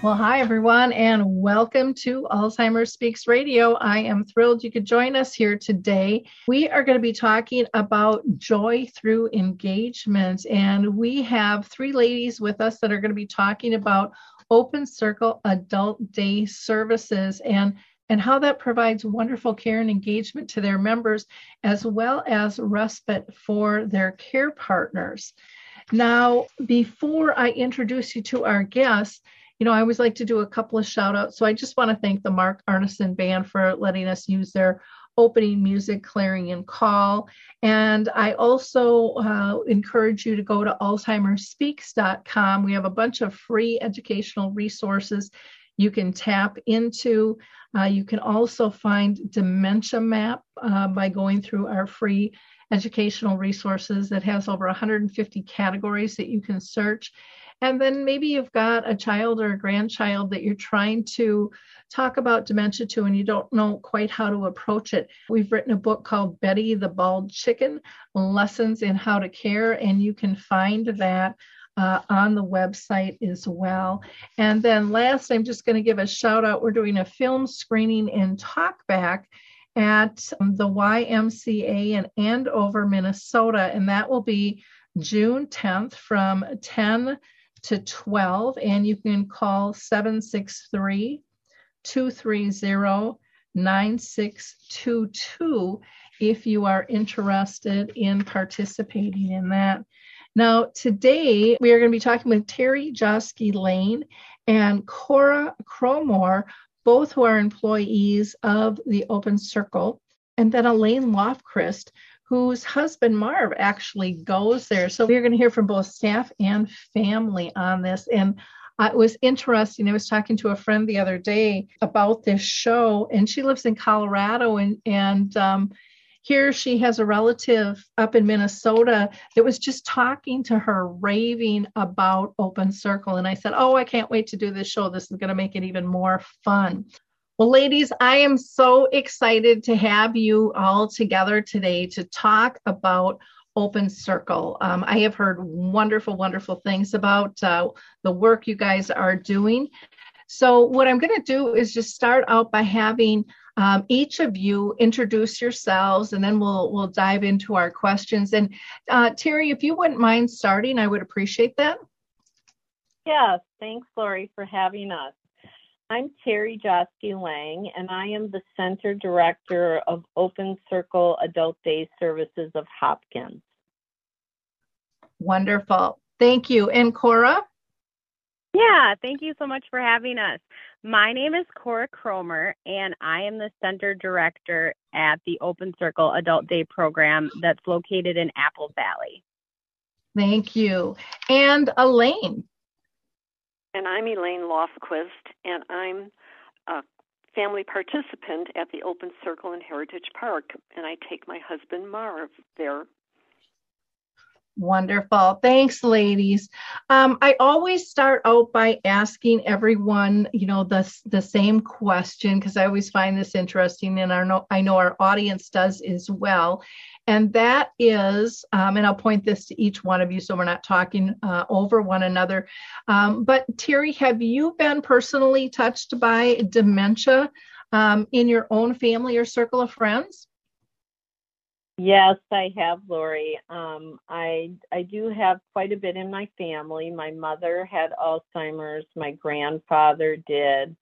Well, hi, everyone, and welcome to Alzheimer's Speaks Radio. I am thrilled you could join us here today. We are going to be talking about joy through engagement, and we have three ladies with us that are going to be talking about Open Circle Adult Day Services and and how that provides wonderful care and engagement to their members, as well as respite for their care partners. Now, before I introduce you to our guests, you know, I always like to do a couple of shout outs. So I just want to thank the Mark Arneson Band for letting us use their opening music, Clarion Call. And I also uh, encourage you to go to AlzheimerSpeaks.com. We have a bunch of free educational resources you can tap into. Uh, you can also find Dementia Map uh, by going through our free educational resources that has over 150 categories that you can search. And then maybe you've got a child or a grandchild that you're trying to talk about dementia to and you don't know quite how to approach it. We've written a book called Betty the Bald Chicken Lessons in How to Care, and you can find that. Uh, on the website as well. And then last, I'm just going to give a shout out. We're doing a film screening in Talkback at um, the YMCA in Andover, Minnesota, and that will be June 10th from 10 to 12. And you can call 763 230 9622 if you are interested in participating in that. Now, today we are going to be talking with Terri Joski-Lang and Cora Cromer, both who are employees of the Open Circle, and then Elaine Lofquist, whose husband Marv actually goes there. So we're going to hear from both staff and family on this. And it was interesting. I was talking to a friend the other day about this show, and she lives in Colorado, and and um, here she has a relative up in Minnesota that was just talking to her, raving about Open Circle. And I said, Oh, I can't wait to do this show. This is going to make it even more fun. Well, ladies, I am so excited to have you all together today to talk about Open Circle. Um, I have heard wonderful, wonderful things about uh, the work you guys are doing. So, what I'm going to do is just start out by having um, each of you introduce yourselves, and then we'll we'll dive into our questions. And uh, Terri, if you wouldn't mind starting, I would appreciate that. Yes, thanks, Lori, for having us. I'm Terri Joski-Lang, and I am the Center Director of Open Circle Adult Day Services of Hopkins. Wonderful. Thank you. And Cora? Yeah, thank you so much for having us. My name is Cora Cromer, and I am the Center Director at the Open Circle Adult Day Program that's located in Apple Valley. Thank you. And Elaine? And I'm Elaine Lofquist, and I'm a family participant at the Open Circle in Heritage Park, and I take my husband Marv there. Wonderful. Thanks, ladies. Um, I always start out by asking everyone, you know, the, the same question because I always find this interesting, and our, I know our audience does as well. And that is, um, and I'll point this to each one of you so we're not talking uh, over one another. Um, but Terri, have you been personally touched by dementia um, in your own family or circle of friends? Yes, I have, Lori. Um, I I do have quite a bit in my family. My mother had Alzheimer's. My grandfather did,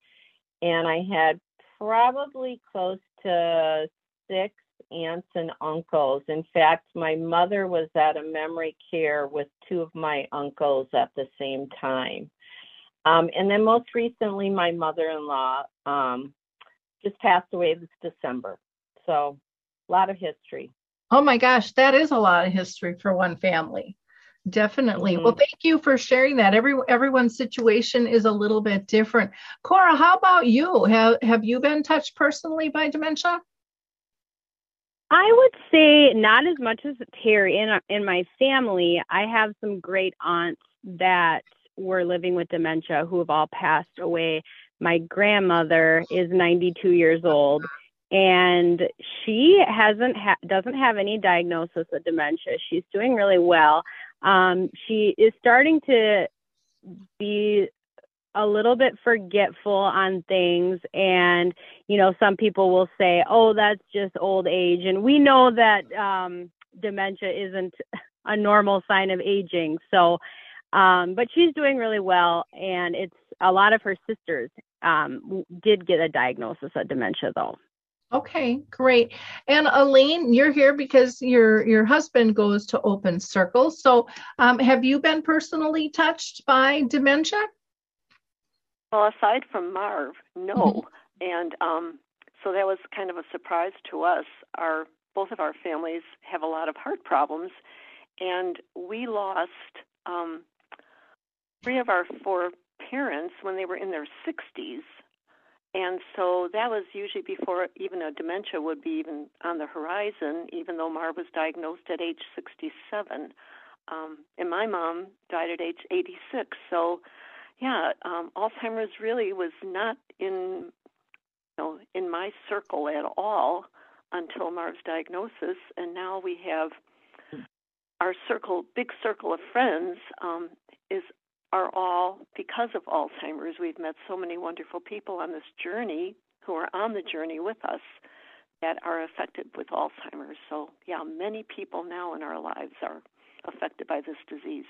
and I had probably close to six aunts and uncles. In fact, my mother was at a memory care with two of my uncles at the same time. Um, and then most recently, my mother-in-law um, just passed away this December. So, a lot of history. Oh my gosh, that is a lot of history for one family. Definitely. Mm-hmm. Well, thank you for sharing that. Every everyone's situation is a little bit different. Cora, how about you? Have have you been touched personally by dementia? I would say not as much as Terri. In in my family, I have some great aunts that were living with dementia who have all passed away. My grandmother is 92 years old and she hasn't ha- doesn't have any diagnosis of dementia. She's doing really well. Um, she is starting to be a little bit forgetful on things and you know some people will say oh that's just old age and we know that um dementia isn't a normal sign of aging so um but she's doing really well and it's a lot of her sisters um did get a diagnosis of dementia though Okay, great. And Elaine, you're here because your your husband goes to Open Circle. So, um, have you been personally touched by dementia? Well, aside from Marv, no. Mm-hmm. And um, so that was kind of a surprise to us. Our both of our families have a lot of heart problems, and we lost um, three of our four parents when they were in their 60s and so that was usually before even a dementia would be even on the horizon, even though Marv was diagnosed at age 67. Um, and my mom died at age 86. So, yeah, um, Alzheimer's really was not in, you know, in my circle at all until Marv's diagnosis. And now we have our circle, big circle of friends, um, is are all because of Alzheimer's. We've met so many wonderful people on this journey who are on the journey with us that are affected with Alzheimer's. So, yeah, many people now in our lives are affected by this disease.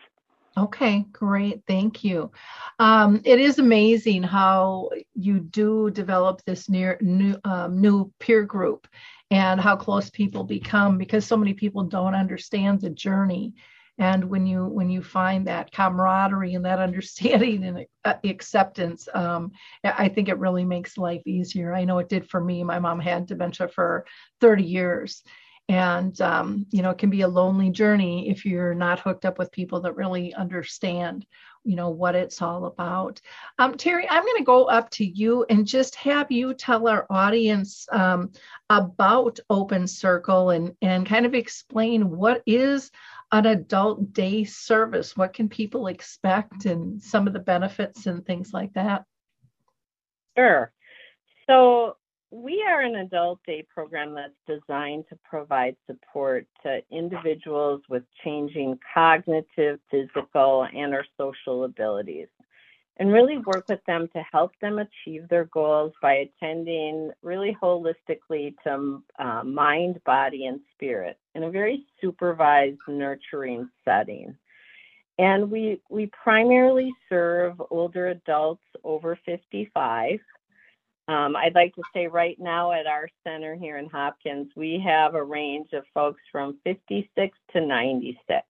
Okay, great. Thank you. Um, it is amazing how you do develop this near, new, um, new peer group and how close people become because so many people don't understand the journey and when you when you find that camaraderie and that understanding and acceptance um, i think it really makes life easier i know it did for me my mom had dementia for 30 years and um, you know it can be a lonely journey if you're not hooked up with people that really understand you know what it's all about um, terri i'm going to go up to you and just have you tell our audience um, about open circle and and kind of explain what is an adult day service? What can people expect and some of the benefits and things like that? Sure. So, we are an adult day program that's designed to provide support to individuals with changing cognitive, physical, and or social abilities and really work with them to help them achieve their goals by attending really holistically to uh, mind, body, and spirit in a very supervised, nurturing setting. And we, we primarily serve older adults over 55. Um, I'd like to say right now at our center here in Hopkins, we have a range of folks from 56 to 96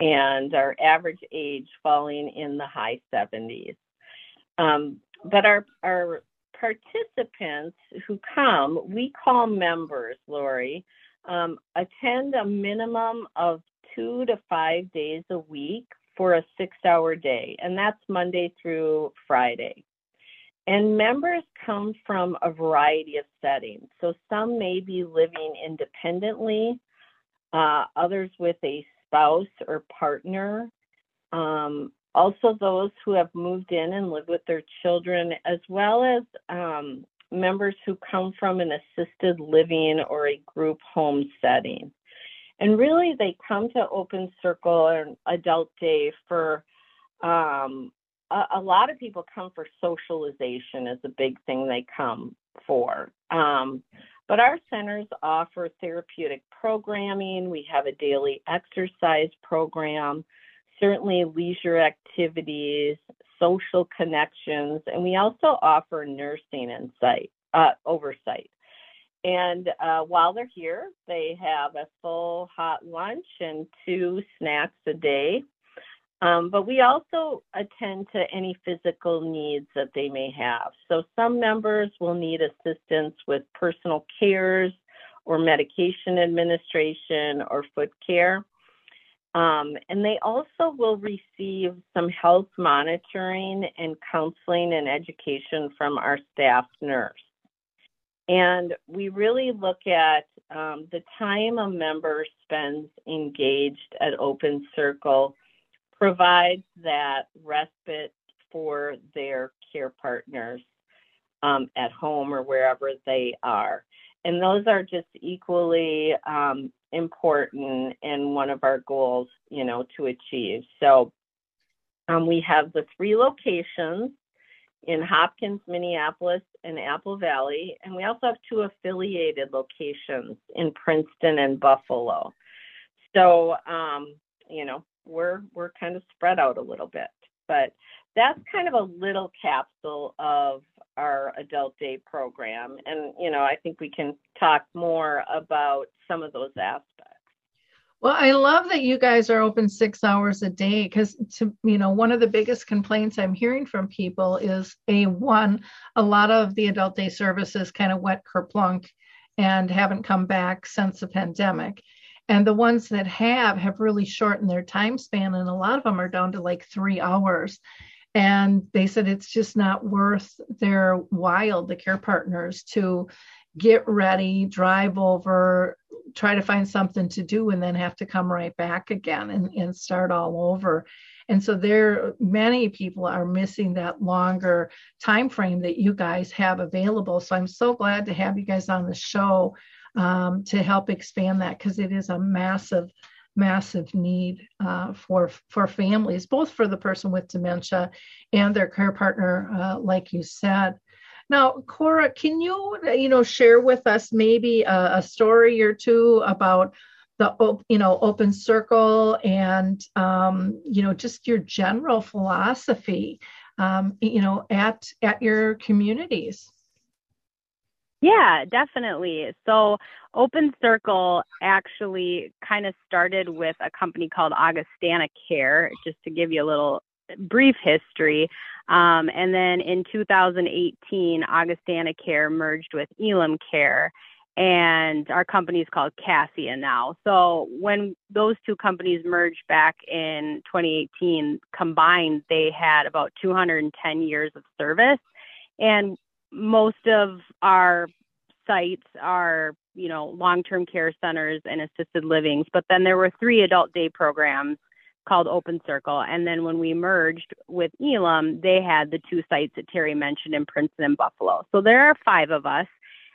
and our average age falling in the high 70s. Um, but our, our participants who come, we call members, Lori, um, attend a minimum of two to five days a week for a six hour day, and that's Monday through Friday. And members come from a variety of settings. So some may be living independently, uh, others with a spouse or partner. Um, also, those who have moved in and live with their children, as well as um, members who come from an assisted living or a group home setting. And really, they come to Open Circle and Adult Day for um, a, a, lot of people come for socialization, is a big thing they come for. Um, but our centers offer therapeutic programming. We have a daily exercise program, certainly leisure activities, social connections, and we also offer nursing insight, uh, oversight. And uh, while they're here, they have a full hot lunch and two snacks a day. Um, but we also attend to any physical needs that they may have. So some members will need assistance with personal cares or medication administration or foot care. Um, and they also will receive some health monitoring and counseling and education from our staff nurse. And we really look at um, the time a member spends engaged at Open Circle provides that respite for their care partners um, at home or wherever they are. And those are just equally um, important and one of our goals, you know, to achieve. So um, we have the three locations in Hopkins, Minneapolis, and Apple Valley, and we also have two affiliated locations in Princeton and Buffalo. So, um, you know, we're we're kind of spread out a little bit, but that's kind of a little capsule of our adult day program. And you know i think we can talk more about some of those aspects. Well i love that you guys are open six hours a day because to you know one of the biggest complaints i'm hearing from people is a one a lot of the adult day services kind of went kerplunk and haven't come back since the pandemic and the ones that have have really shortened their time span and a lot of them are down to like three hours. And they said it's just not worth their while the care partners to get ready drive over try to find something to do and then have to come right back again and, and start all over. And so there many people are missing that longer time frame that you guys have available. So i'm so glad to have you guys on the show um, to help expand that because it is a massive massive need uh, for for families, both for the person with dementia and their care partner, uh, like you said. Now, Cora, can you you know share with us maybe a, a story or two about the you know open circle and um, you know just your general philosophy um, you know at at your communities? Yeah, definitely. So Open Circle actually kind of started with a company called Augustana Care, just to give you a little brief history. Um, and then in 2018, Augustana Care merged with Elim Care, and our company is called Cassia now. So when those two companies merged back in 2018, combined, they had about 210 years of service. And most of our sites are, you know, long-term care centers and assisted livings, but then there were three adult day programs called Open Circle. And then when we merged with Elim, they had the two sites that Terri mentioned in Princeton and Buffalo. So there are five of us.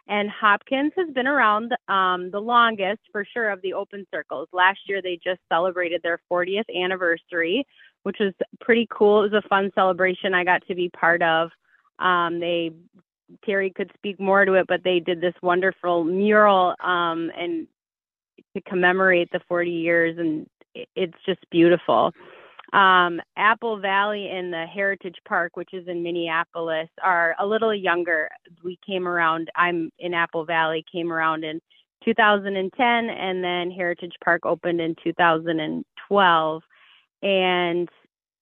And Hopkins has been around um, the longest for sure of the open circles. Last year, they just celebrated their 40th anniversary, which was pretty cool. It was a fun celebration I got to be part of. Um, they Terri could speak more to it, but they did this wonderful mural um, and to commemorate the 40 years, and it's just beautiful. Um, Apple Valley and the Heritage Park, which is in Minneapolis, are a little younger. We came around. I'm in Apple Valley. Came around in 2010, and then Heritage Park opened in 2012. And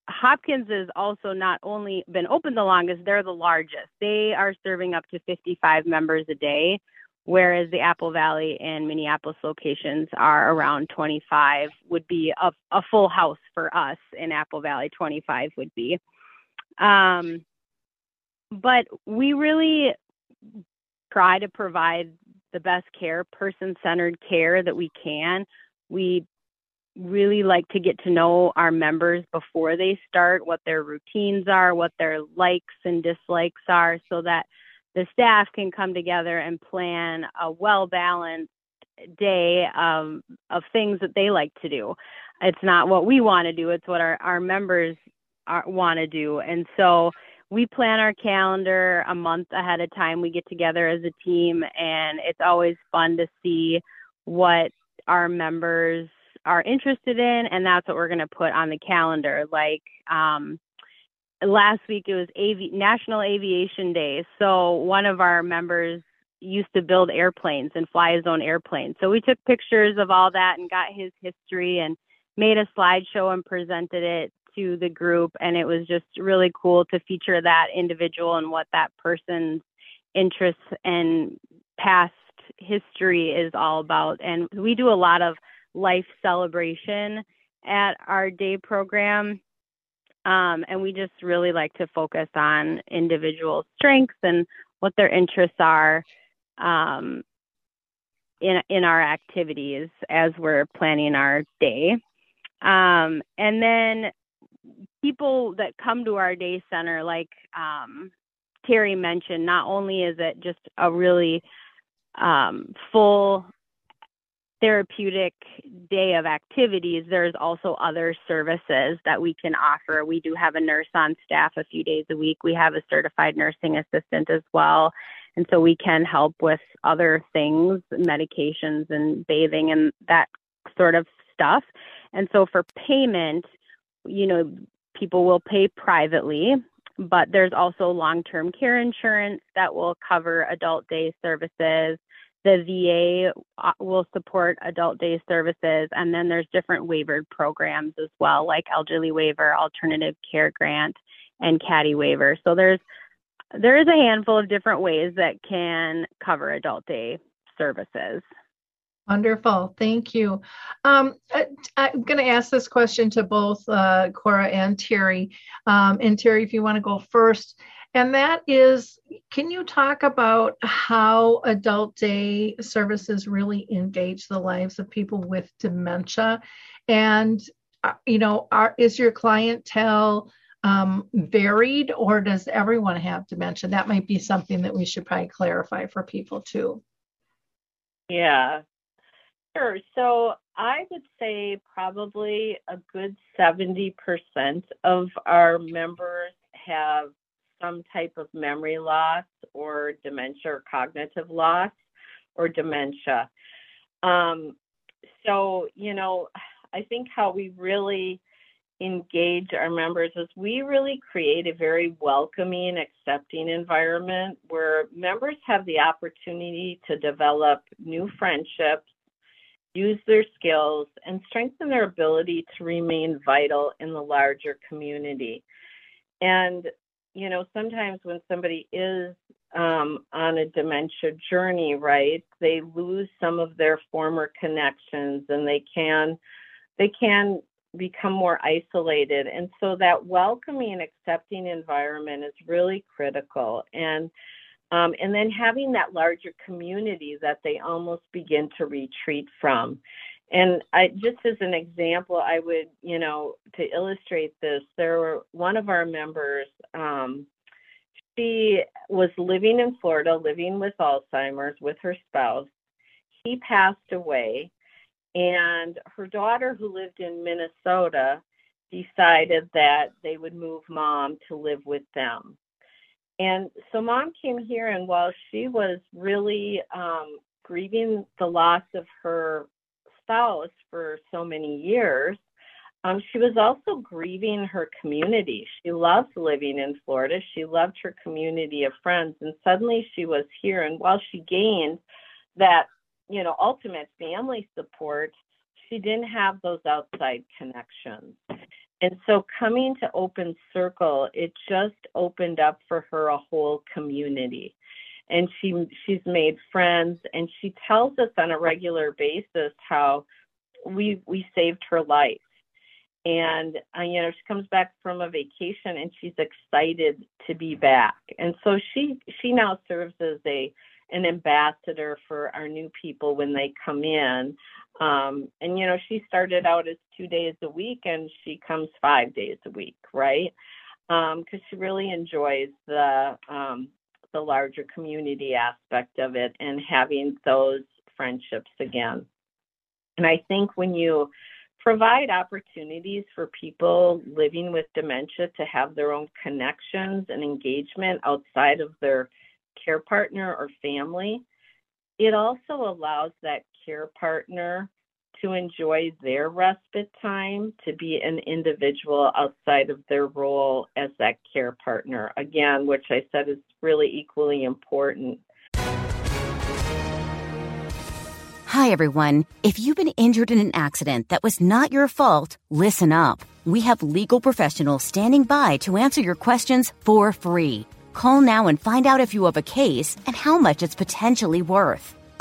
Hopkins has also not only been open the longest, they're the largest. They are serving up to 55 members a day, whereas the Apple Valley and Minneapolis locations are around 25, would be a, a full house for us in Apple Valley, 25 would be. Um, but we really try to provide the best care, person centered care that we can. We really like to get to know our members before they start, what their routines are, what their likes and dislikes are, so that the staff can come together and plan a well balanced day of, of things that they like to do. It's not what we want to do, it's what our, our members want to do. And so we plan our calendar a month ahead of time. We get together as a team, and it's always fun to see what our members are interested in, and that's what we're going to put on the calendar. Like um, last week, it was Avi- National Aviation Day. So one of our members used to build airplanes and fly his own airplane. So we took pictures of all that and got his history and made a slideshow and presented it to the group. And it was just really cool to feature that individual and what that person's interests and past history is all about. And we do a lot of life celebration at our day program. Um, and we just really like to focus on individual strengths and what their interests are um, in in our activities as we're planning our day. Um, and then people that come to our day center, like um, Terri mentioned, not only is it just a really um, full therapeutic day of activities, there's also other services that we can offer. We do have a nurse on staff a few days a week. We have a certified nursing assistant as well. And so we can help with other things, medications and bathing and that sort of stuff. And so for payment, you know, people will pay privately, but there's also long term care insurance that will cover adult day services. The VA uh, will support adult day services, and then there's different waivered programs as well, like elderly waiver, alternative care grant, and CADI waiver. So there's there is a handful of different ways that can cover adult day services. Wonderful. Thank you. Um, I, am going to ask this question to both uh, Cora and Terri. Um, and Terri, if you want to go first, and that is can you talk about how adult day services really engage the lives of people with dementia? And, uh, you know, are, is your clientele um, varied or does everyone have dementia? That might be something that we should probably clarify for people too. Yeah, Sure. So I would say probably a good 70% of our members have some type of memory loss or dementia or cognitive loss or dementia. Um, so, you know, I think how we really engage our members is we really create a very welcoming, accepting environment where members have the opportunity to develop new friendships use their skills, and strengthen their ability to remain vital in the larger community. And, you know, sometimes when somebody is um, on a dementia journey, right, they lose some of their former connections and they can, they can become more isolated. And so that welcoming, accepting environment is really critical. And um, and then having that larger community that they almost begin to retreat from. And I just as an example, I would, you know, to illustrate this, there were one of our members, um, she was living in Florida, living with Alzheimer's with her spouse. He passed away, and her daughter, who lived in Minnesota, decided that they would move mom to live with them. And so mom came here, and while she was really um, grieving the loss of her spouse for so many years, um, she was also grieving her community. She loved living in Florida. She loved her community of friends. And suddenly she was here. And while she gained that, you know, ultimate family support, she didn't have those outside connections. And so coming to Open Circle, it just opened up for her a whole community. And she she's made friends and she tells us on a regular basis how we we saved her life. And uh, you know, she comes back from a vacation and she's excited to be back. And so she she now serves as a an ambassador for our new people when they come in um, and you know, she started out as two days a week, and she comes five days a week, right? Because um, she really enjoys the um, the larger community aspect of it and having those friendships again. And I think when you provide opportunities for people living with dementia to have their own connections and engagement outside of their care partner or family, it also allows that care partner to enjoy their respite time to be an individual outside of their role as that care partner. Again, which I said is really equally important. Hi, everyone. If you've been injured in an accident that was not your fault, listen up. We have legal professionals standing by to answer your questions for free. Call now and find out if you have a case and how much it's potentially worth.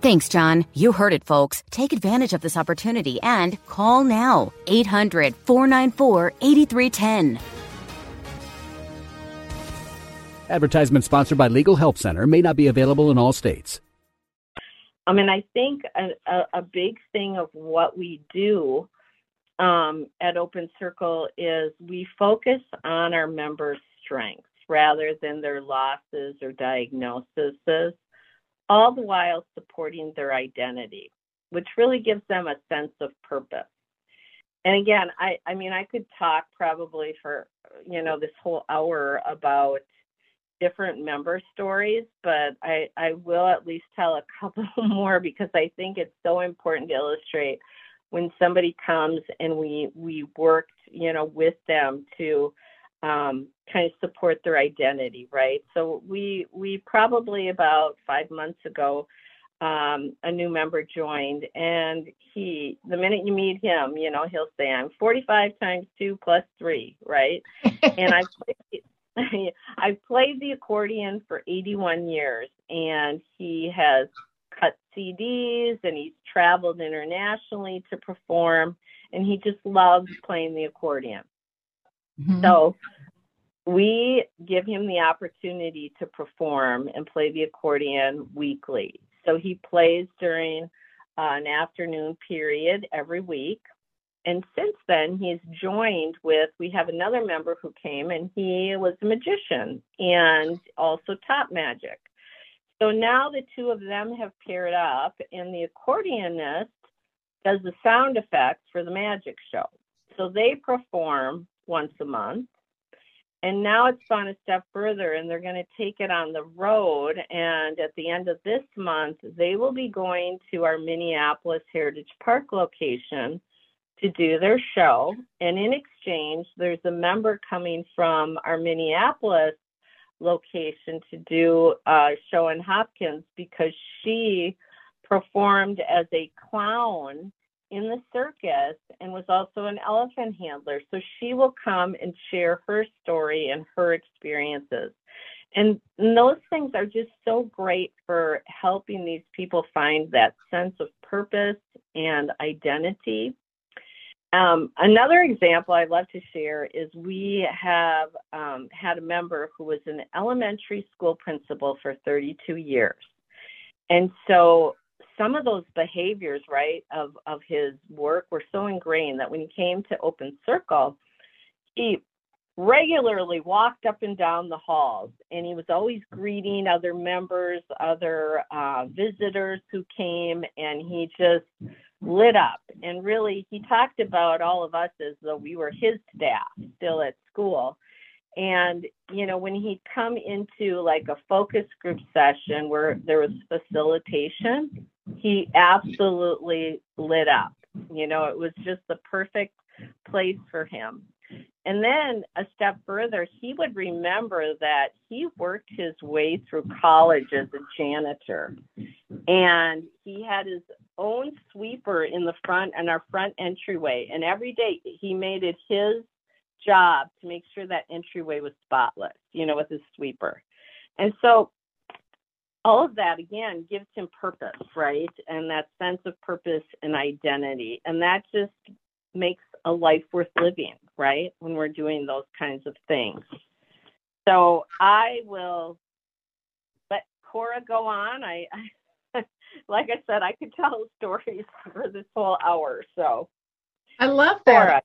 Thanks, John. You heard it, folks. Take advantage of this opportunity and call now 800 494 8310. Advertisement sponsored by Legal Help Center may not be available in all states. I mean, I think a, a, a big thing of what we do um, at Open Circle is we focus on our members' strengths rather than their losses or diagnoses, all the while supporting their identity, which really gives them a sense of purpose. And again, I, I mean, I could talk probably for, you know, this whole hour about different member stories, but I, I will at least tell a couple more because I think it's so important to illustrate when somebody comes and we we worked, you know, with them to um, kind of support their identity, right? So we we probably about five months ago, um, a new member joined, and he the minute you meet him, you know, he'll say, "I'm 45 times two plus three, right? and I I've played the accordion for 81 years, and he has cut CDs and he's traveled internationally to perform, and he just loves playing the accordion. Mm-hmm. So we give him the opportunity to perform and play the accordion weekly. So he plays during uh, an afternoon period every week. And since then, he's joined with, we have another member who came and he was a magician and also taught magic. So now the two of them have paired up, and the accordionist does the sound effects for the magic show. So they perform once a month. And now it's gone a step further, and they're going to take it on the road. And at the end of this month, they will be going to our Minneapolis Heritage Park location to do their show. And in exchange, there's a member coming from our Minneapolis location to do a show in Hopkins because she performed as a clown in the circus and was also an elephant handler. So she will come and share her story and her experiences. And, and those things are just so great for helping these people find that sense of purpose and identity um, another example I'd love to share is we have um, had a member who was an elementary school principal for 32 years. And so some of those behaviors, right, of, of his work were so ingrained that when he came to Open Circle, he regularly walked up and down the halls and he was always greeting other members, other uh, visitors who came, and he just lit up. And really, he talked about all of us as though we were his staff still at school. And, you know, when he'd come into like a focus group session where there was facilitation, he absolutely lit up. You know, it was just the perfect place for him. And then a step further, he would remember that he worked his way through college as a janitor. And he had his own sweeper in the front and our front entryway. And every day he made it his job to make sure that entryway was spotless, you know, with his sweeper. And so all of that again gives him purpose, right? And that sense of purpose and identity. And that just makes a life worth living, right? When we're doing those kinds of things. So I will let Cora go on. I, I like I said, I could tell stories for this whole hour. So I love that. Cora.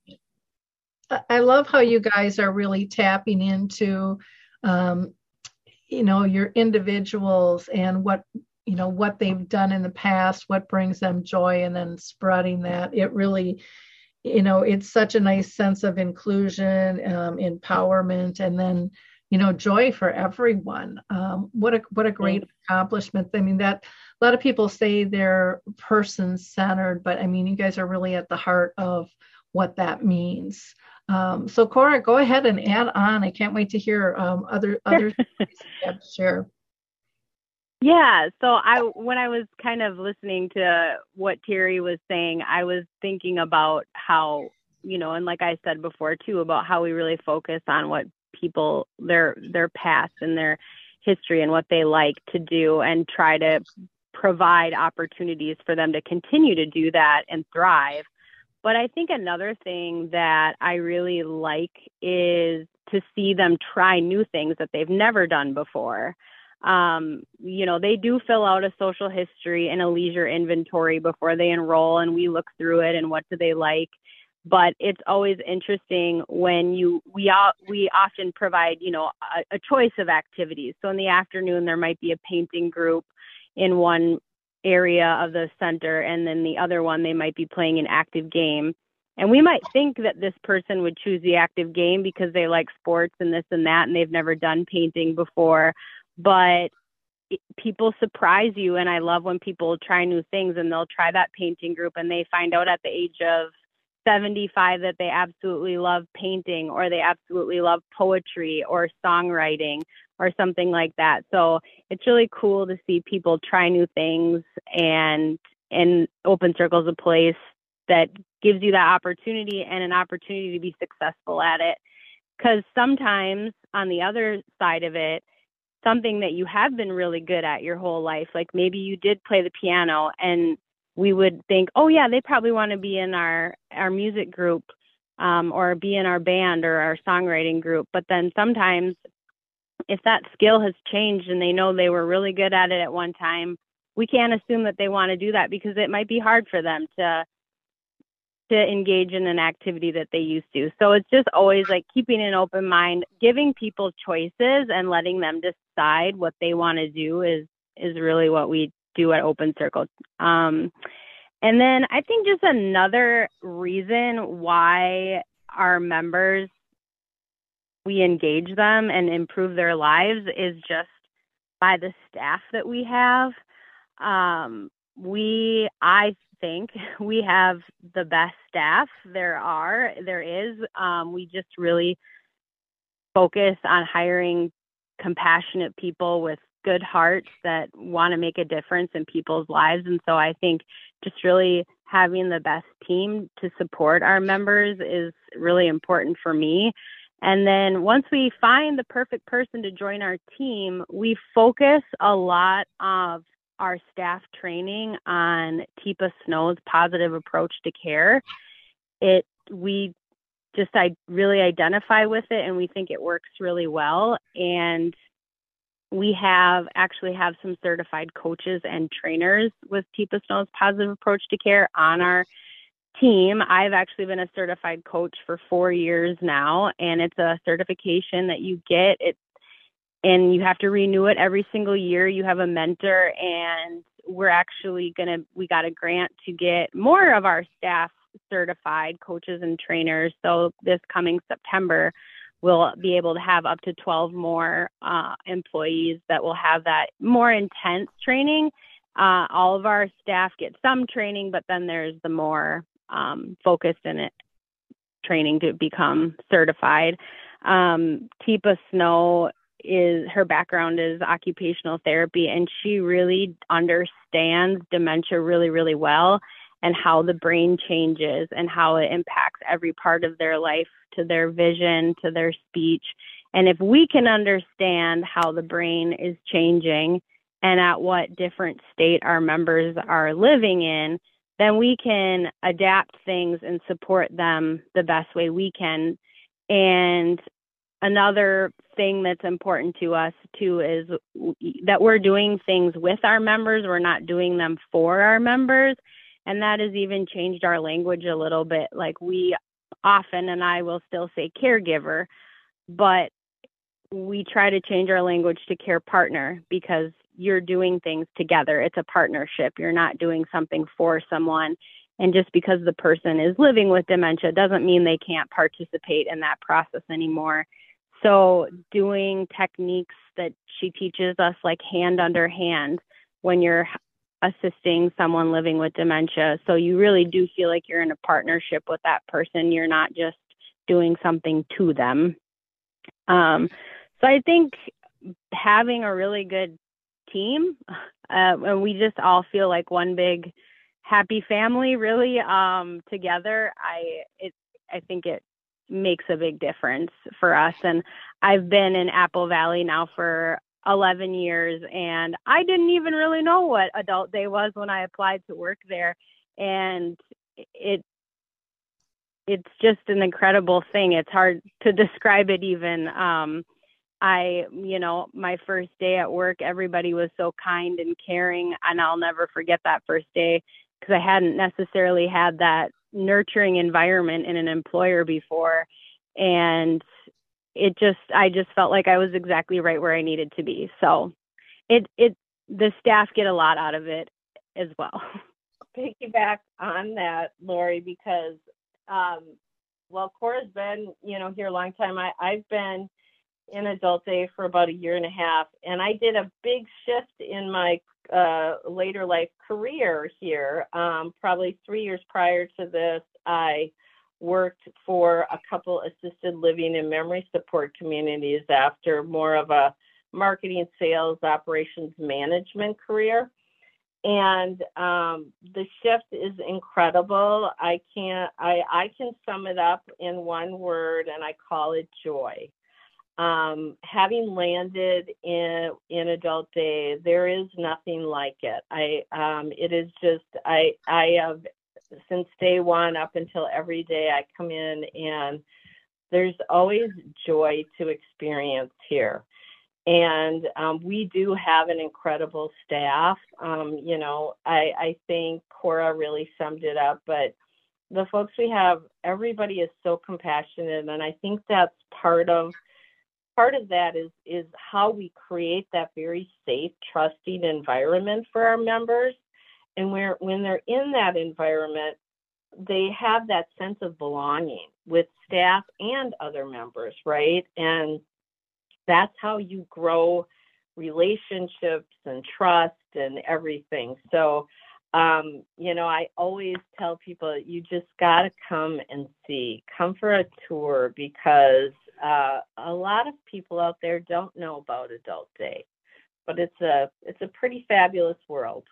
I love how you guys are really tapping into um, you know your individuals and what you know what they've done in the past what brings them joy and then spreading that. It really you know it's such a nice sense of inclusion um, empowerment and then you know joy for everyone. Um, what a what a great accomplishment. I mean that a lot of people say they're person centered, but I mean, you guys are really at the heart of what that means. Um, so Cora, go ahead and add on. I can't wait to hear um, other other things you have to share. Yeah, so I when I was kind of listening to what Terri was saying, I was thinking about how, you know, and like I said before too about how we really focus on what people their their past and their history and what they like to do and try to provide opportunities for them to continue to do that and thrive. But I think another thing that I really like is to see them try new things that they've never done before. Um, you know, they do fill out a social history and a leisure inventory before they enroll, and we look through it and what do they like. But it's always interesting when you we all, we often provide you know a, a choice of activities. So in the afternoon there might be a painting group in one area of the center, and then the other one they might be playing an active game. And we might think that this person would choose the active game because they like sports and this and that, and they've never done painting before but people surprise you and i love when people try new things and they'll try that painting group and they find out at the age of 75 that they absolutely love painting or they absolutely love poetry or songwriting or something like that so it's really cool to see people try new things and and open circles a place that gives you that opportunity and an opportunity to be successful at it because sometimes on the other side of it something that you have been really good at your whole life. Like maybe you did play the piano and we would think, oh yeah, they probably want to be in our our music group um, or be in our band or our songwriting group. But then sometimes, if that skill has changed and they know they were really good at it at one time, we can't assume that they want to do that because it might be hard for them to to engage in an activity that they used to. So it's just always like keeping an open mind, giving people choices and letting them decide what they want to do is is really what we do at Open Circle. Um, and then I think just another reason why our members we engage them and improve their lives is just by the staff that we have. Um, we I think we have the best staff there are there is um, we just really focus on hiring compassionate people with good hearts that want to make a difference in people's lives. And so i think just really having the best team to support our members is really important for me. And then once we find the perfect person to join our team we focus a lot of our staff training on Teepa Snow's positive approach to care. It we just I really identify with it and we think it works really well. And we have actually have some certified coaches and trainers with Teepa Snow's positive approach to care on our team. I've actually been a certified coach for 4 years now and it's a certification that you get. It and you have to renew it every single year. You have a mentor, and we're actually to, we got a grant to get more of our staff certified coaches and trainers. So this coming September, we'll be able to have up to 12 more uh, employees that will have that more intense training. Uh, all of our staff get some training, but then there's the more um, focused in it training to become certified. Um, Teepa Snow is her background is occupational therapy and she really understands dementia really really well and how the brain changes and how it impacts every part of their life to their vision to their speech. And if we can understand how the brain is changing and at what different state our members are living in then we can adapt things and support them the best way we can. And another thing that's important to us too is that we're doing things with our members. We're not doing them for our members and that has even changed our language a little bit. Like we often and I will still say caregiver but we try to change our language to care partner because you're doing things together. It's a partnership. You're not doing something for someone. And just because the person is living with dementia doesn't mean they can't participate in that process anymore. So, doing techniques that she teaches us, like hand under hand, when you're assisting someone living with dementia. So you really do feel like you're in a partnership with that person. You're not just doing something to them. Um, so I think having a really good team, uh, and we just all feel like one big happy family, really um, together. I it I think it makes a big difference for us. And I've been in Apple Valley now for 11 years and I didn't even really know what adult day was when I applied to work there and it it's just an incredible thing. It's hard to describe it even um I you know my first day at work everybody was so kind and caring and I'll never forget that first day because I hadn't necessarily had that nurturing environment in an employer before and it just I just felt like I was exactly right where I needed to be. So it it the staff get a lot out of it as well. Piggyback on that, Lori, because um well Cora's been, you know, here a long time. I, I've been in adult day for about a year and a half and I did a big shift in my uh later life career here. Um probably three years prior to this I worked for a couple assisted living and memory support communities after more of a marketing, sales, operations management career. And um, the shift is incredible. I can't. I I can sum it up in one word, and I call it joy. Um, having landed in in adult day, there is nothing like it. I um, it is just I I have since day one up until every day I come in, and there's always joy to experience here. And um, we do have an incredible staff. Um, you know, I, I think Cora really summed it up, but the folks we have, everybody is so compassionate, and I think that's part of part of that is is how we create that very safe, trusting environment for our members and where when they're in that environment they have that sense of belonging with staff and other members right? And that's how you grow relationships and trust and everything. So um, you know i always tell people you just got to come and see. Come for a tour because uh, a lot of people out there don't know about adult day but it's a it's a pretty fabulous world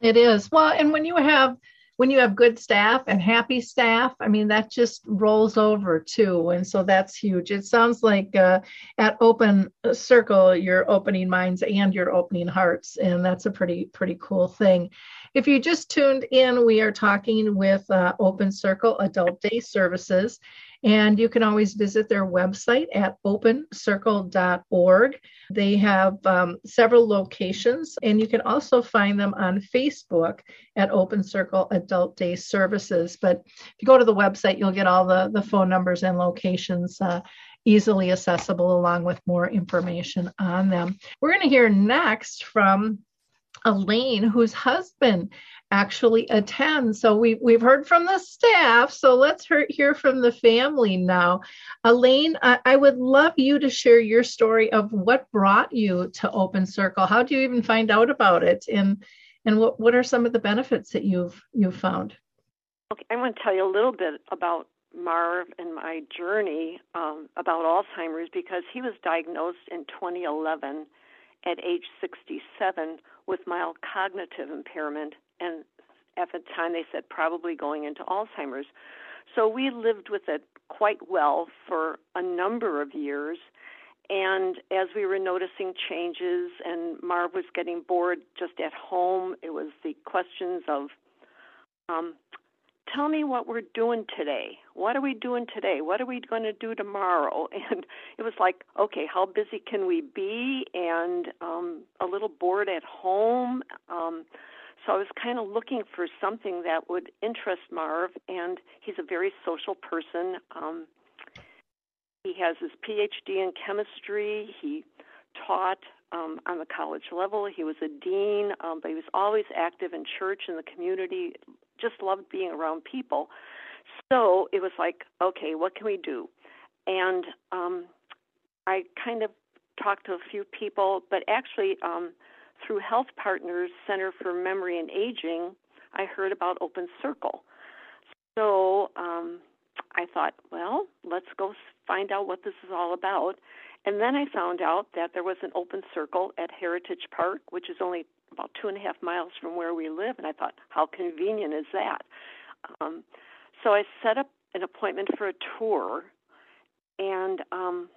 it is. Well, and when you have when you have good staff and happy staff, I mean that just rolls over too, and so that's huge. It sounds like uh, at Open Circle, you're opening minds and you're opening hearts, and that's a pretty pretty cool thing. If you just tuned in, we are talking with uh, Open Circle Adult Day Services, and you can always visit their website at opencircle.org. They have um, several locations, and you can also find them on Facebook at Open Circle Adult Day Services. But if you go to the website, you'll get all the, the phone numbers and locations. Uh, easily accessible along with more information on them. We're going to hear next from Elaine, whose husband actually attends. So we, we've heard from the staff. So let's hear, hear from the family now. Elaine, I, I, would love you to share your story of what brought you to Open Circle. How do you even find out about it? And, and what, what are some of the benefits that you've, you've found? Okay, I want to tell you a little bit about Marv and my journey um, about Alzheimer's because he was diagnosed in 2011 at age 67 with mild cognitive impairment and at the time they said probably going into Alzheimer's. So we lived with it quite well for a number of years. And as we were noticing changes, and Marv was getting bored just at home, it was the questions of, um, tell me what we're doing today. What are we doing today? What are we going to do tomorrow? And it was like, okay, how busy can we be? And um, a little bored at home. Um, so I was kind of looking for something that would interest Marv, and he's a very social person. Um, he has his PhD in chemistry. He taught um, on the college level. He was a dean, um, but he was always active in church and the community. Just loved being around people. So it was like, okay, what can we do? And um, I kind of talked to a few people, but actually, um, through Health Partners Center for Memory and Aging, I heard about Open Circle. So um, I thought, well, let's go find out what this is all about. And then I found out that there was an open circle at Heritage Park, which is only about two and a half miles from where we live. And I thought, how convenient is that? Um, so I set up an appointment for a tour and um,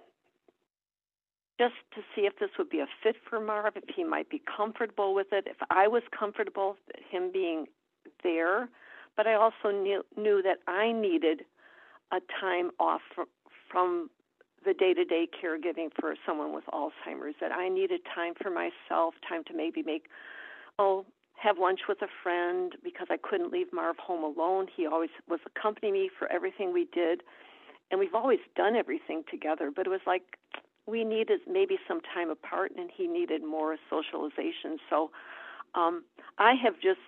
just to see if this would be a fit for Marv, if he might be comfortable with it, if I was comfortable with him being there. But I also knew, knew that I needed a time off from, from the day to day caregiving for someone with Alzheimer's, that I needed time for myself, time to maybe make, oh, have lunch with a friend because I couldn't leave Marv home alone. He always was accompanying me for everything we did. And we've always done everything together, but it was like we needed maybe some time apart and he needed more socialization. So um, I have just,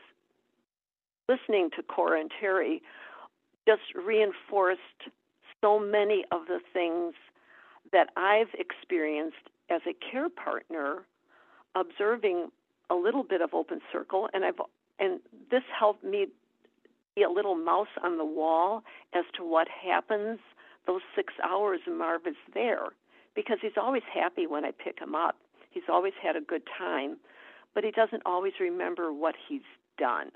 listening to Cora and Terri, just reinforced so many of the things that I've experienced as a care partner, observing a little bit of open circle, and I've and this helped me be a little mouse on the wall as to what happens those six hours Marv is there because he's always happy when I pick him up. He's always had a good time, but he doesn't always remember what he's done.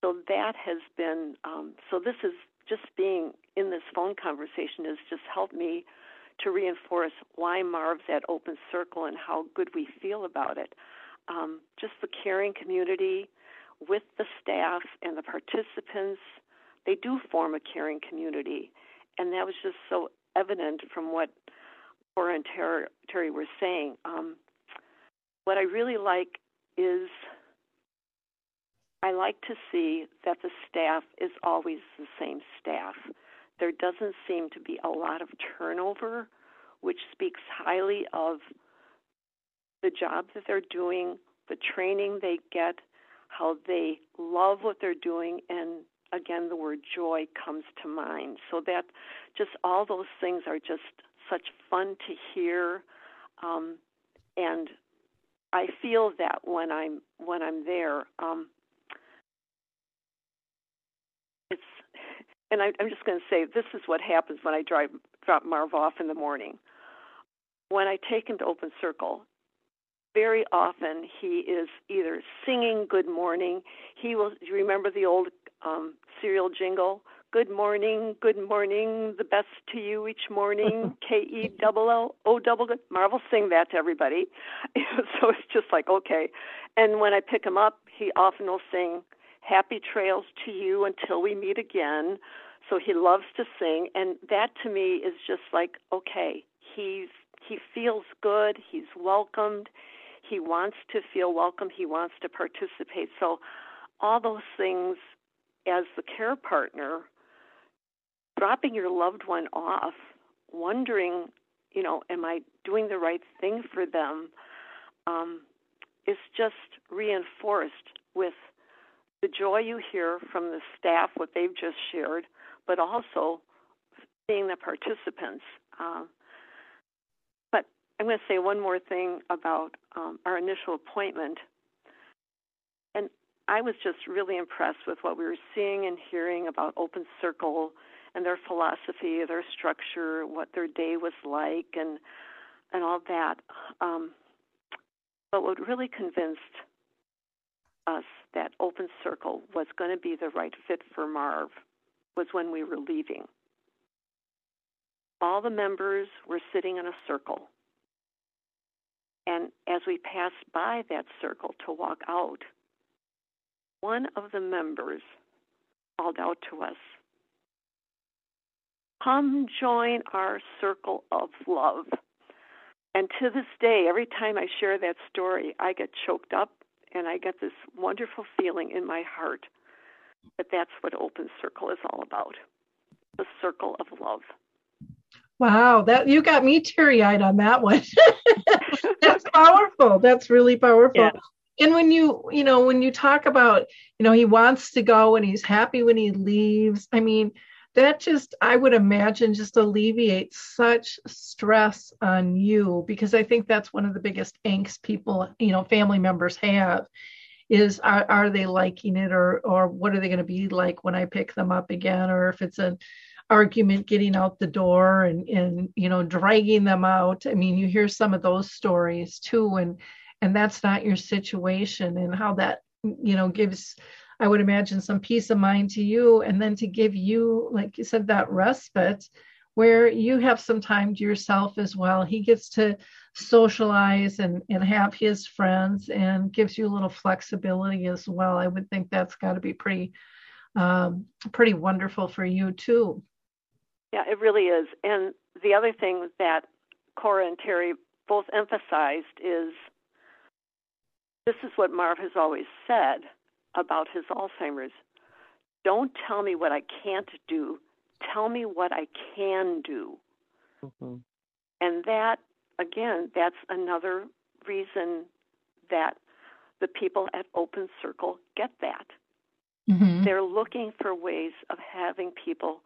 So that has been um, so. This is just being in this phone conversation has just helped me to reinforce why Marv's at Open Circle and how good we feel about it. Um, just the caring community with the staff and the participants, they do form a caring community. And that was just so evident from what Cora and Terri, Terri were saying. Um, what I really like is I like to see that the staff is always the same staff. There doesn't seem to be a lot of turnover, which speaks highly of the job that they're doing, the training they get, how they love what they're doing, and again, the word joy comes to mind. So that just all those things are just such fun to hear, um, and I feel that when I'm when I'm there. Um, it's and I, I'm just going to say this is what happens when I drive drop Marv off in the morning. When I take him to Open Circle, very often he is either singing good morning. He will you remember the old um, cereal jingle. Good morning, good morning, the best to you each morning. K E double L O double good. Marv'll sing that to everybody. so it's just like okay. And when I pick him up, he often will sing Happy Trails to you until we meet again. So he loves to sing, and that to me is just like okay. He's he feels good. He's welcomed. He wants to feel welcome. He wants to participate. So all those things as the care partner, dropping your loved one off, wondering, you know, am I doing the right thing for them, um, is just reinforced with the joy you hear from the staff, what they've just shared, but also seeing the participants. Uh, but I'm going to say one more thing about um, our initial appointment. And I was just really impressed with what we were seeing and hearing about Open Circle and their philosophy, their structure, what their day was like, and and all that. Um, but what really convinced us that Open Circle was going to be the right fit for Marv was when we were leaving. All the members were sitting in a circle. And as we passed by that circle to walk out, one of the members called out to us Come join our circle of love. And to this day, every time I share that story, I get choked up and I get this wonderful feeling in my heart that that's what Open Circle is all about the circle of love. Wow, that you got me teary eyed on that one. that's powerful. That's really powerful. Yeah and when you you know when you talk about you know he wants to go and he's happy when he leaves i mean that just i would imagine just alleviates such stress on you because i think that's one of the biggest angst people you know family members have is are, are they liking it or or what are they going to be like when i pick them up again? Or if it's an argument getting out the door and and you know dragging them out. I mean you hear some of those stories too and and that's not your situation and how that you know gives I would imagine some peace of mind to you, and then to give you, like you said, that respite where you have some time to yourself as well. He gets to socialize and, and have his friends and gives you a little flexibility as well. I would think that's got to be pretty um, pretty wonderful for you too. Yeah, it really is. And the other thing that Cora and Terri both emphasized is this is what Marv has always said about his Alzheimer's. Don't tell me what I can't do. Tell me what I can do. Mm-hmm. And that, again, that's another reason that the people at Open Circle get that. Mm-hmm. They're looking for ways of having people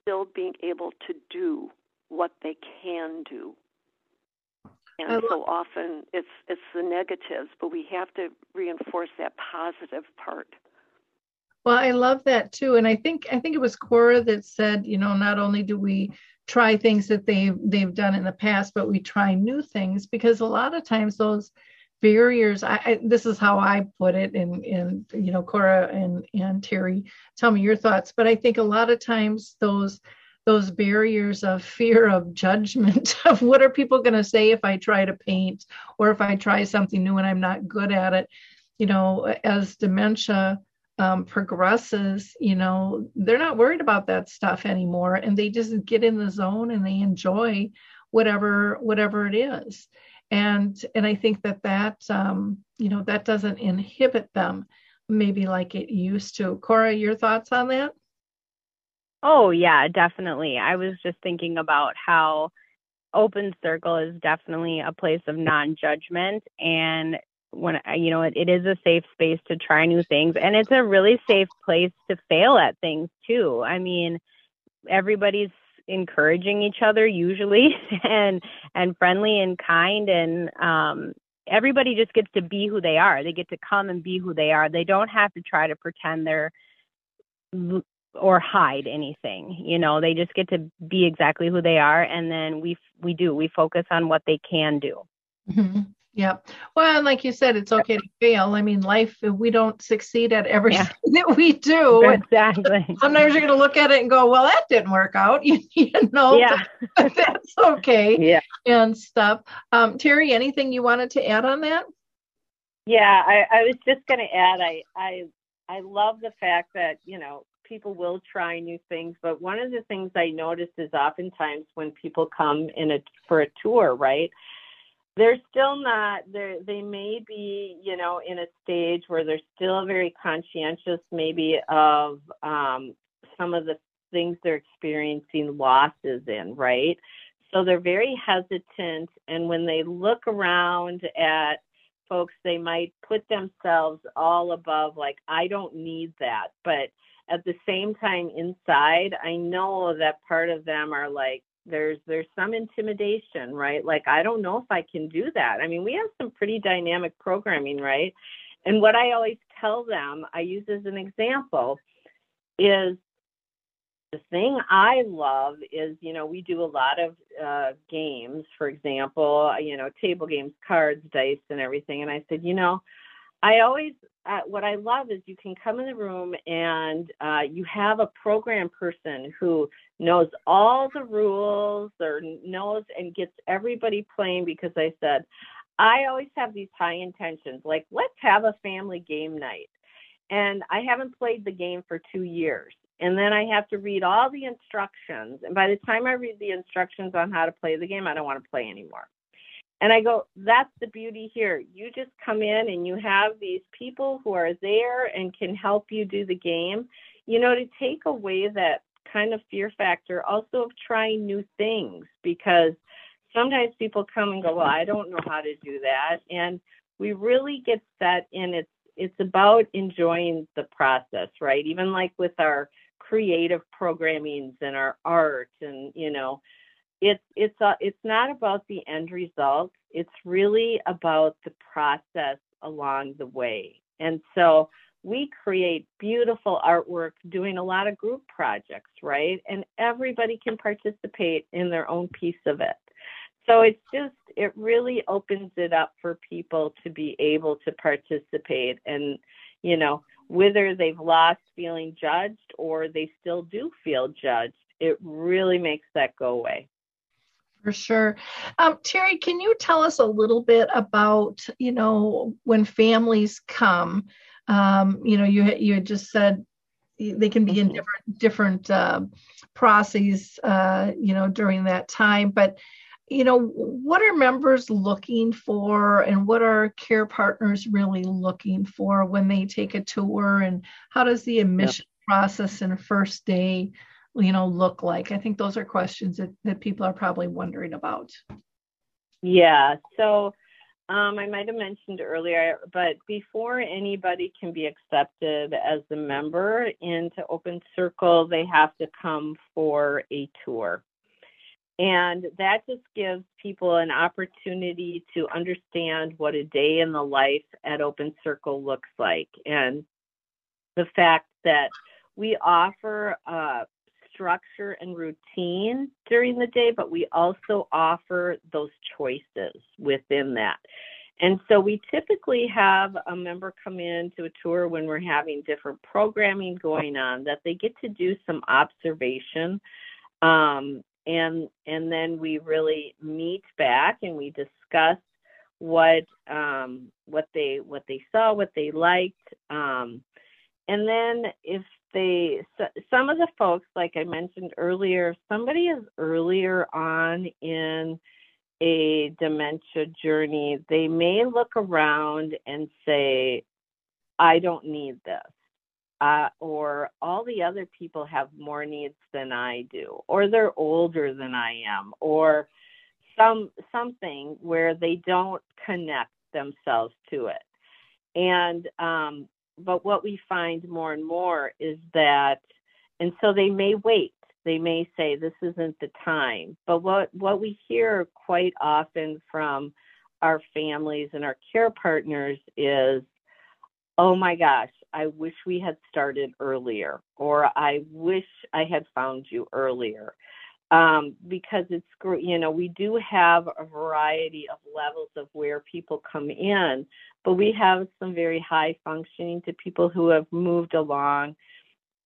still being able to do what they can do. And so often it's it's the negatives, but we have to reinforce that positive part. Well, I love that too, and I think I think it was Cora that said, you know, not only do we try things that they've they've done in the past, but we try new things because a lot of times those barriers I, I, this is how i put it and and you know cora and and terri tell me your thoughts but i think a lot of times those those barriers of fear of judgment of what are people going to say if I try to paint or if I try something new and I'm not good at it. You know, as dementia um, progresses, you know, they're not worried about that stuff anymore, and they just get in the zone and they enjoy whatever whatever it is. And and I think that that um, you know that doesn't inhibit them maybe like it used to. Cora, your thoughts on that? Oh, yeah, definitely. I was just thinking about how Open Circle is definitely a place of non judgment. And when, you know, it, it is a safe space to try new things. And it's a really safe place to fail at things, too. I mean, everybody's encouraging each other usually and and friendly and kind and um everybody just gets to be who they are they get to come and be who they are they don't have to try to pretend they're or hide anything you know? They just get to be exactly who they are and then we we do we focus on what they can do. Mm-hmm. yeah well like you said it's okay to fail. I mean life we don't succeed at everything yeah. that we do exactly. sometimes you're going to look at it and go well that didn't work out you, you know? Yeah. That's okay yeah. and stuff. Um terri anything you wanted to add on that? Yeah i, I was just going to add i i I love the fact that, you know, people will try new things, but one of the things I noticed is oftentimes when people come in a for a tour, right? They're still not they they may be, you know, in a stage where they're still very conscientious maybe of um some of the things they're experiencing losses in, right? So they're very hesitant and when they look around at folks they might put themselves all above like I don't need that, but at the same time inside i know that part of them are like there's there's some intimidation right? Like i don't know if i can do that. I mean we have some pretty dynamic programming right? And what i always tell them i use as an example is the thing i love is you know we do a lot of uh games. For example you know table games cards dice and everything. And i said you know i always uh, what I love is you can come in the room and uh, you have a program person who knows all the rules or knows and gets everybody playing because I said, I always have these high intentions, like let's have a family game night. And I haven't played the game for two years. And then I have to read all the instructions. And by the time I read the instructions on how to play the game, I don't want to play anymore. And I go, that's the beauty here. You just come in and you have these people who are there and can help you do the game. You know, to take away that kind of fear factor also of trying new things because sometimes people come and go, well, I don't know how to do that. And we really get set in it's it's about enjoying the process, right? Even like with our creative programmings and our art and you know it's it's uh, it's not about the end result. It's really about the process along the way. And so we create beautiful artwork doing a lot of group projects right? And everybody can participate in their own piece of it. So it's just it really opens it up for people to be able to participate and you know whether they've lost feeling judged or they still do feel judged it really makes that go away for sure. Um, terri can you tell us a little bit about you know when families come um, you know you you had just said they can be in Mm-hmm. different different uh, processes uh, you know during that time. But you know what are members looking for and what are care partners really looking for when they take a tour? And how does the admission process and first day you know look like i think those are questions that, that people are probably wondering about yeah so um, I might have mentioned earlier, but before anybody can be accepted as a member into Open Circle, they have to come for a tour. And that just gives people an opportunity to understand what a day in the life at Open Circle looks like. And the fact that we offer uh, structure and routine during the day, but we also offer those choices within that. And so we typically have a member come in to a tour when we're having different programming going on that they get to do some observation. Um, and and then we really meet back and we discuss what um, what they what they saw, what they liked, um, and then if they some of the folks like i mentioned earlier if somebody is earlier on in a dementia journey they may look around and say i don't need this uh, or all the other people have more needs than i do or they're older than i am or some something where they don't connect themselves to it. And um, but what we find more and more is that and so they may wait. They may say this isn't the time. But what what we hear quite often from our families and our care partners is oh my gosh i wish we had started earlier or i wish i had found you earlier um, because it's you know we do have a variety of levels of where people come in but we have some very high functioning to people who have moved along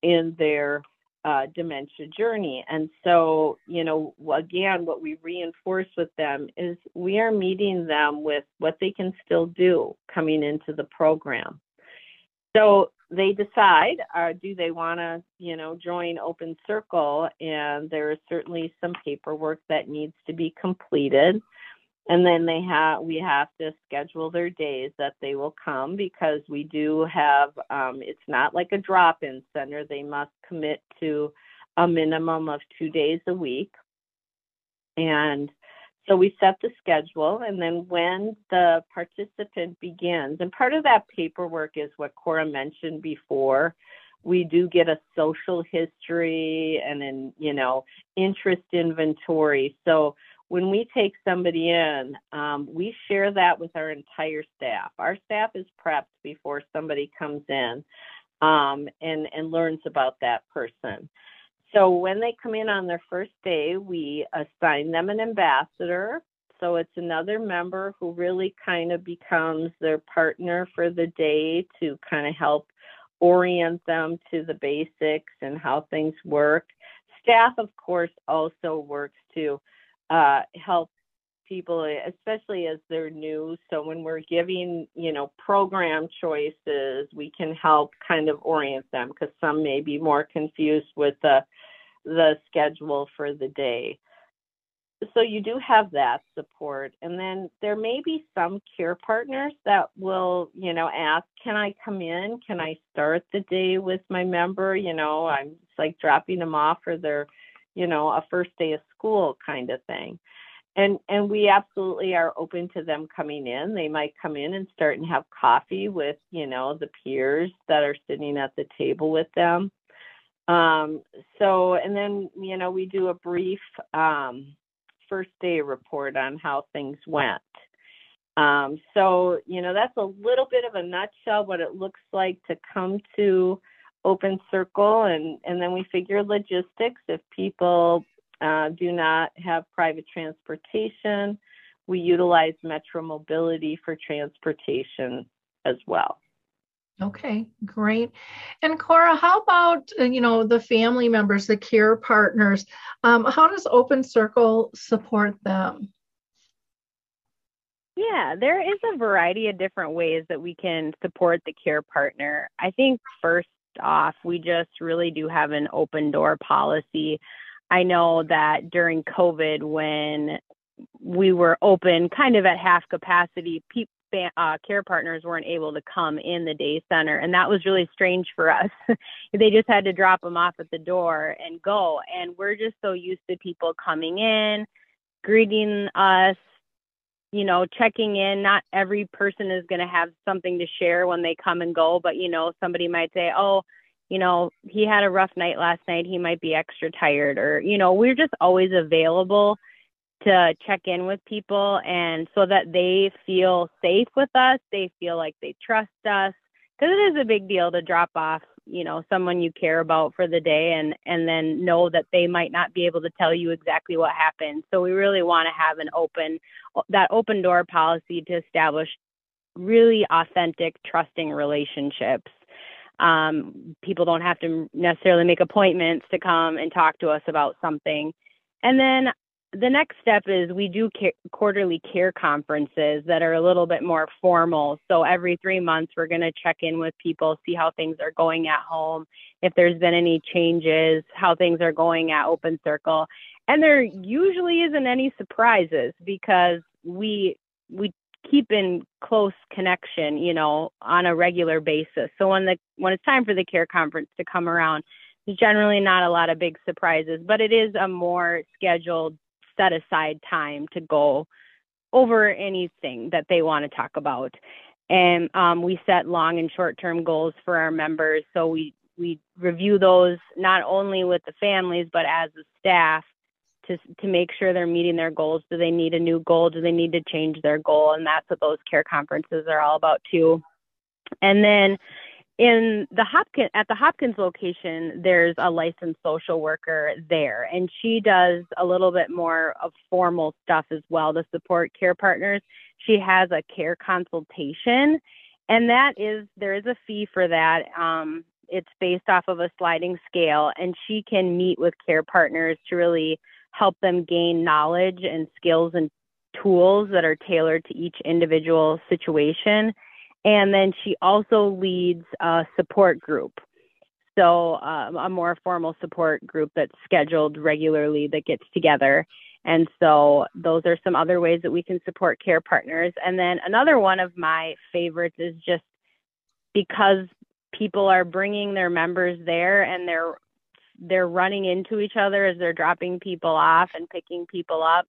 in their uh, dementia journey. And so, you know, again, what we reinforce with them is we are meeting them with what they can still do coming into the program. So they decide, uh, do they want to, you know, join Open Circle? And there is certainly some paperwork that needs to be completed. And then they have we have to schedule their days that they will come because we do have um, it's not like a drop-in center. They must commit to a minimum of two days a week. And so we set the schedule and then when the participant begins and part of that paperwork is what cora mentioned before we do get a social history and an you know interest inventory so when we take somebody in, um, we share that with our entire staff. Our staff is prepped before somebody comes in um, and, and learns about that person. So when they come in on their first day, we assign them an ambassador. So it's another member who really kind of becomes their partner for the day to kind of help orient them to the basics and how things work. Staff, of course, also works to uh, help people, eh, especially as they're new. So when we're giving, you know, program choices, we can help kind of orient them because some may be more confused with the the schedule for the day. So you do have that support, and then there may be some care partners that will, you know, ask, "Can I come in? Can I start the day with my member?" You know, I'm like dropping them off for their you know a first day of school kind of thing and and we absolutely are open to them coming in they might come in and start and have coffee with you know the peers that are sitting at the table with them Um, so, and then, you know, we do a brief um, first day report on how things went. Um, so, you know, that's a little bit of a nutshell what it looks like to come to Open Circle, and, and then we figure logistics. If people uh, do not have private transportation, we utilize Metro Mobility for transportation as well. Okay, great. And Cora, how about uh, you know the family members, the care partners? Um, how does Open Circle support them? Yeah, there is a variety of different ways that we can support the care partner. I think first off, we just really do have an open door policy. I know that during COVID, when we were open kind of at half capacity, uh, care partners weren't able to come in the day center, and that was really strange for us. they just had to drop them off at the door and go, and we're just so used to people coming in, greeting us, you know, checking in. Not every person is going to have something to share when they come and go, but you know, somebody might say, "Oh, you know, he had a rough night last night. He might be extra tired," or you know, we're just always available to check in with people and so that they feel safe with us, they feel like they trust us because it is a big deal to drop off, you know, someone you care about for the day and and then know that they might not be able to tell you exactly what happened. So we really want to have an open that open door policy to establish really authentic, trusting relationships. Um, people don't have to necessarily make appointments to come and talk to us about something. And then the next step is we do care, quarterly care conferences that are a little bit more formal. So every three months, we're going to check in with people, see how things are going at home, if there's been any changes, how things are going at Open Circle. And there usually isn't any surprises because we we keep in close connection, you know, on a regular basis. So when the when it's time for the care conference to come around, there's generally not a lot of big surprises, but it is a more scheduled set aside time to go over anything that they want to talk about. And um, we set long and short term goals for our members. So we, we review those not only with the families, but as the staff to, to make sure they're meeting their goals. Do they need a new goal? Do they need to change their goal? And that's what those care conferences are all about, too. And then in the Hopkins at the Hopkins location, there's a licensed social worker there, and she does a little bit more of formal stuff as well to support care partners. She has a care consultation, and that is there is a fee for that. Um, it's based off of a sliding scale, and she can meet with care partners to really help them gain knowledge and skills and tools that are tailored to each individual situation and then she also leads a support group. So, um, a more formal support group that's scheduled regularly that gets together. And so, those are some other ways that we can support care partners. And then, another one of my favorites is just because people are bringing their members there and they're they're running into each other as they're dropping people off and picking people up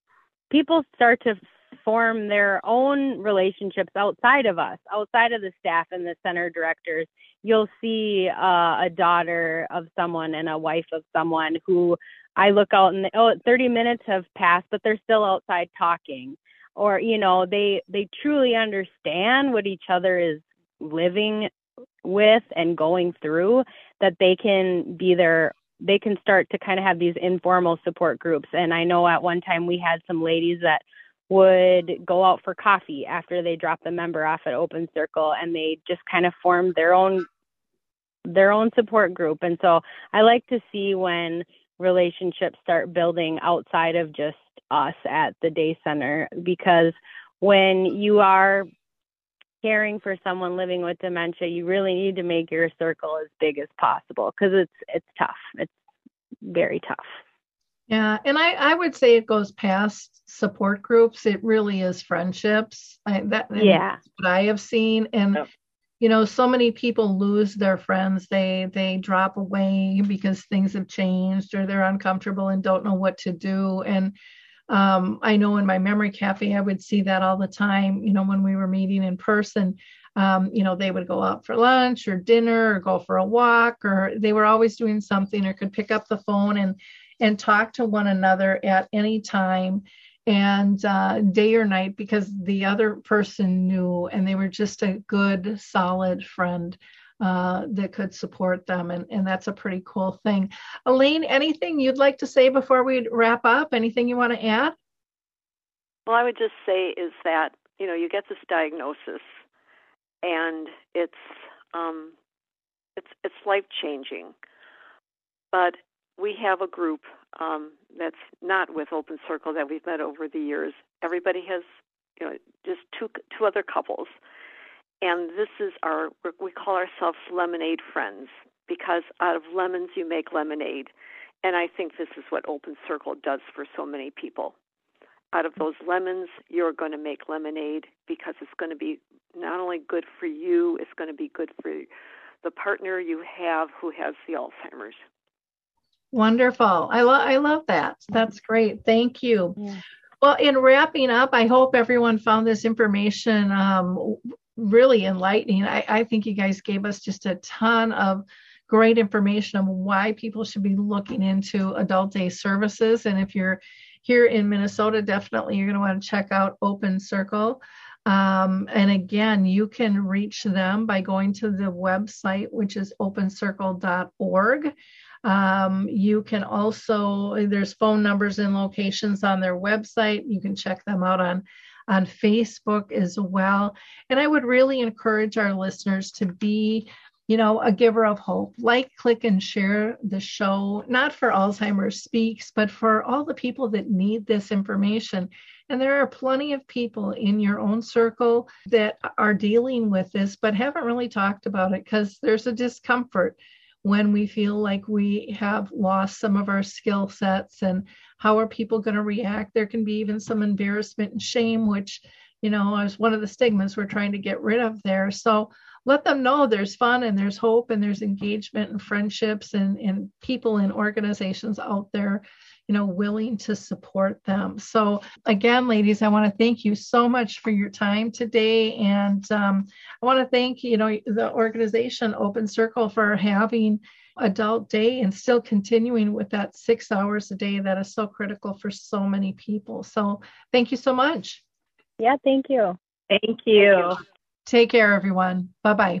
people start to form their own relationships outside of us, outside of the staff and the center directors. You'll see uh, a daughter of someone and a wife of someone who I look out and oh, 30 minutes have passed, but they're still outside talking. Or you know, they they truly understand what each other is living with and going through. That they can be their they can start to kind of have these informal support groups. And I know at one time we had some ladies that would go out for coffee after they dropped the member off at Open Circle and they just kind of formed their own their own support group. And so I like to see when relationships start building outside of just us at the day center because when you are caring for someone living with dementia, you really need to make your circle as big as possible because it's it's tough. It's very tough. Yeah, and I, I would say it goes past support groups. It really is friendships. I, that yeah, what I have seen, and yep. you know, so many people lose their friends. They they drop away because things have changed, or they're uncomfortable and don't know what to do. And um, I know in my memory cafe, I would see that all the time. You know, when we were meeting in person, um, you know, they would go out for lunch or dinner or go for a walk, or they were always doing something or could pick up the phone and and talk to one another at any time and uh, day or night because the other person knew and they were just a good solid friend uh, that could support them and, and that's a pretty cool thing elaine anything you'd like to say before we wrap up anything you want to add well i would just say is that you know you get this diagnosis and it's um, it's it's life changing. But we have a group um, that's not with Open Circle that we've met over the years. Everybody has, you know, just two two other couples, and this is our we call ourselves Lemonade Friends because out of lemons you make lemonade, and I think this is what Open Circle does for so many people out of those lemons, you're going to make lemonade because it's going to be not only good for you, it's going to be good for the partner you have who has the Alzheimer's. Wonderful. I love I love that. That's great. Thank you. Yeah. Well, in wrapping up, I hope everyone found this information um, really enlightening. I, I think you guys gave us just a ton of great information on why people should be looking into adult day services. And if you're here in Minnesota, definitely you're going to want to check out Open Circle. Um, and again, you can reach them by going to the website, which is opencircle.org. Um, you can also, there's phone numbers and locations on their website. You can check them out on, on Facebook as well. And I would really encourage our listeners to be you know, a giver of hope. Like, click, and share the show, not for Alzheimer's Speaks, but for all the people that need this information. And there are plenty of people in your own circle that are dealing with this, but haven't really talked about it because there's a discomfort when we feel like we have lost some of our skill sets and how are people going to react. There can be even some embarrassment and shame, which, you know, is one of the stigmas we're trying to get rid of there. So, let them know there's fun and there's hope and there's engagement and friendships and, and people and organizations out there you know willing to support them so again ladies i want to thank you so much for your time today and um, i want to thank you know the organization open circle for having adult day and still continuing with that six hours a day that is so critical for so many people so thank you so much yeah thank you thank you, thank you. Take care, everyone. Bye bye.